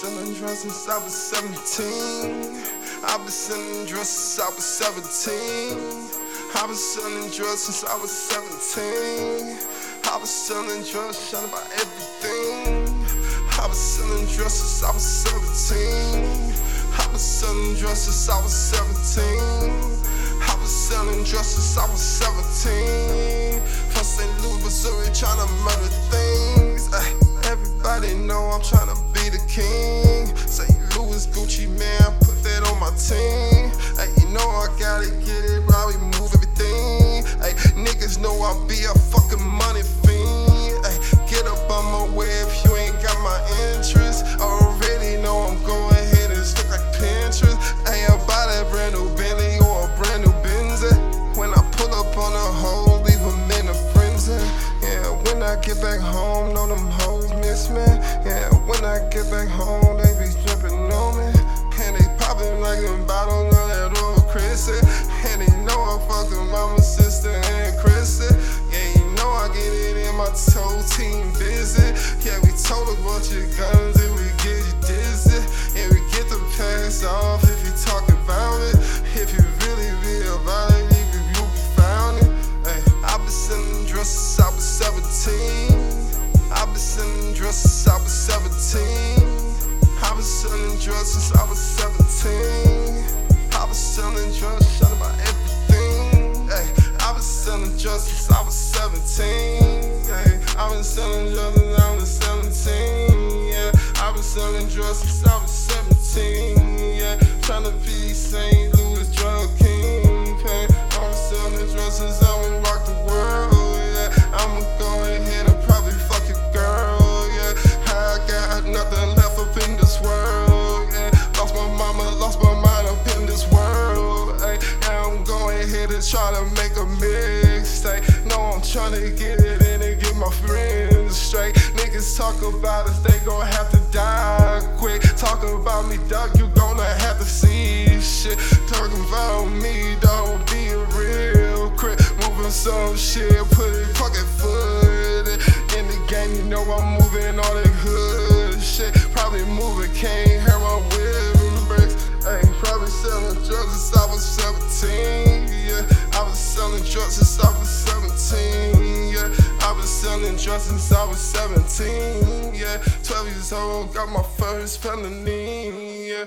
selling drugs since I was 17. I've been selling drugs since I was 17. I've been selling drugs since I was 17. I've been selling drugs, trying to buy everything. I've been selling drugs since I was 17. I've been selling drugs since I was 17. I've been selling drugs since I was 17. From St. Louis, Missouri, trying to murder things. Everybody know I'm trying to king. Get back home, they be stripping on me. And they popping like a bottle of that old Chrissy. And they know I fucked with mama, sister, and Chrissy. Yeah, you know I get it in my toe team busy. Yeah, we told a bunch of guns and we get you dizzy. And we get the pass off selling drugs since I was 17. I've been selling drugs, to buy everything. Hey, I've been selling drugs since I was 17. Hey, I've been selling drugs since I was 17. Yeah, I've been selling drugs since I was 17. Yeah, trying to be St. Louis drug ahead try to make a mixtape. No, I'm trying to get it in and get my friends straight. Niggas talk about us, they gon' have to die quick. Talk about me, dog, you gonna have to see shit. Talking about me, dog, be a real quick. Moving some shit, put it fucking foot in the game. You know I'm moving all since I was 17. Yeah, 12 years old, got my first felony. Yeah.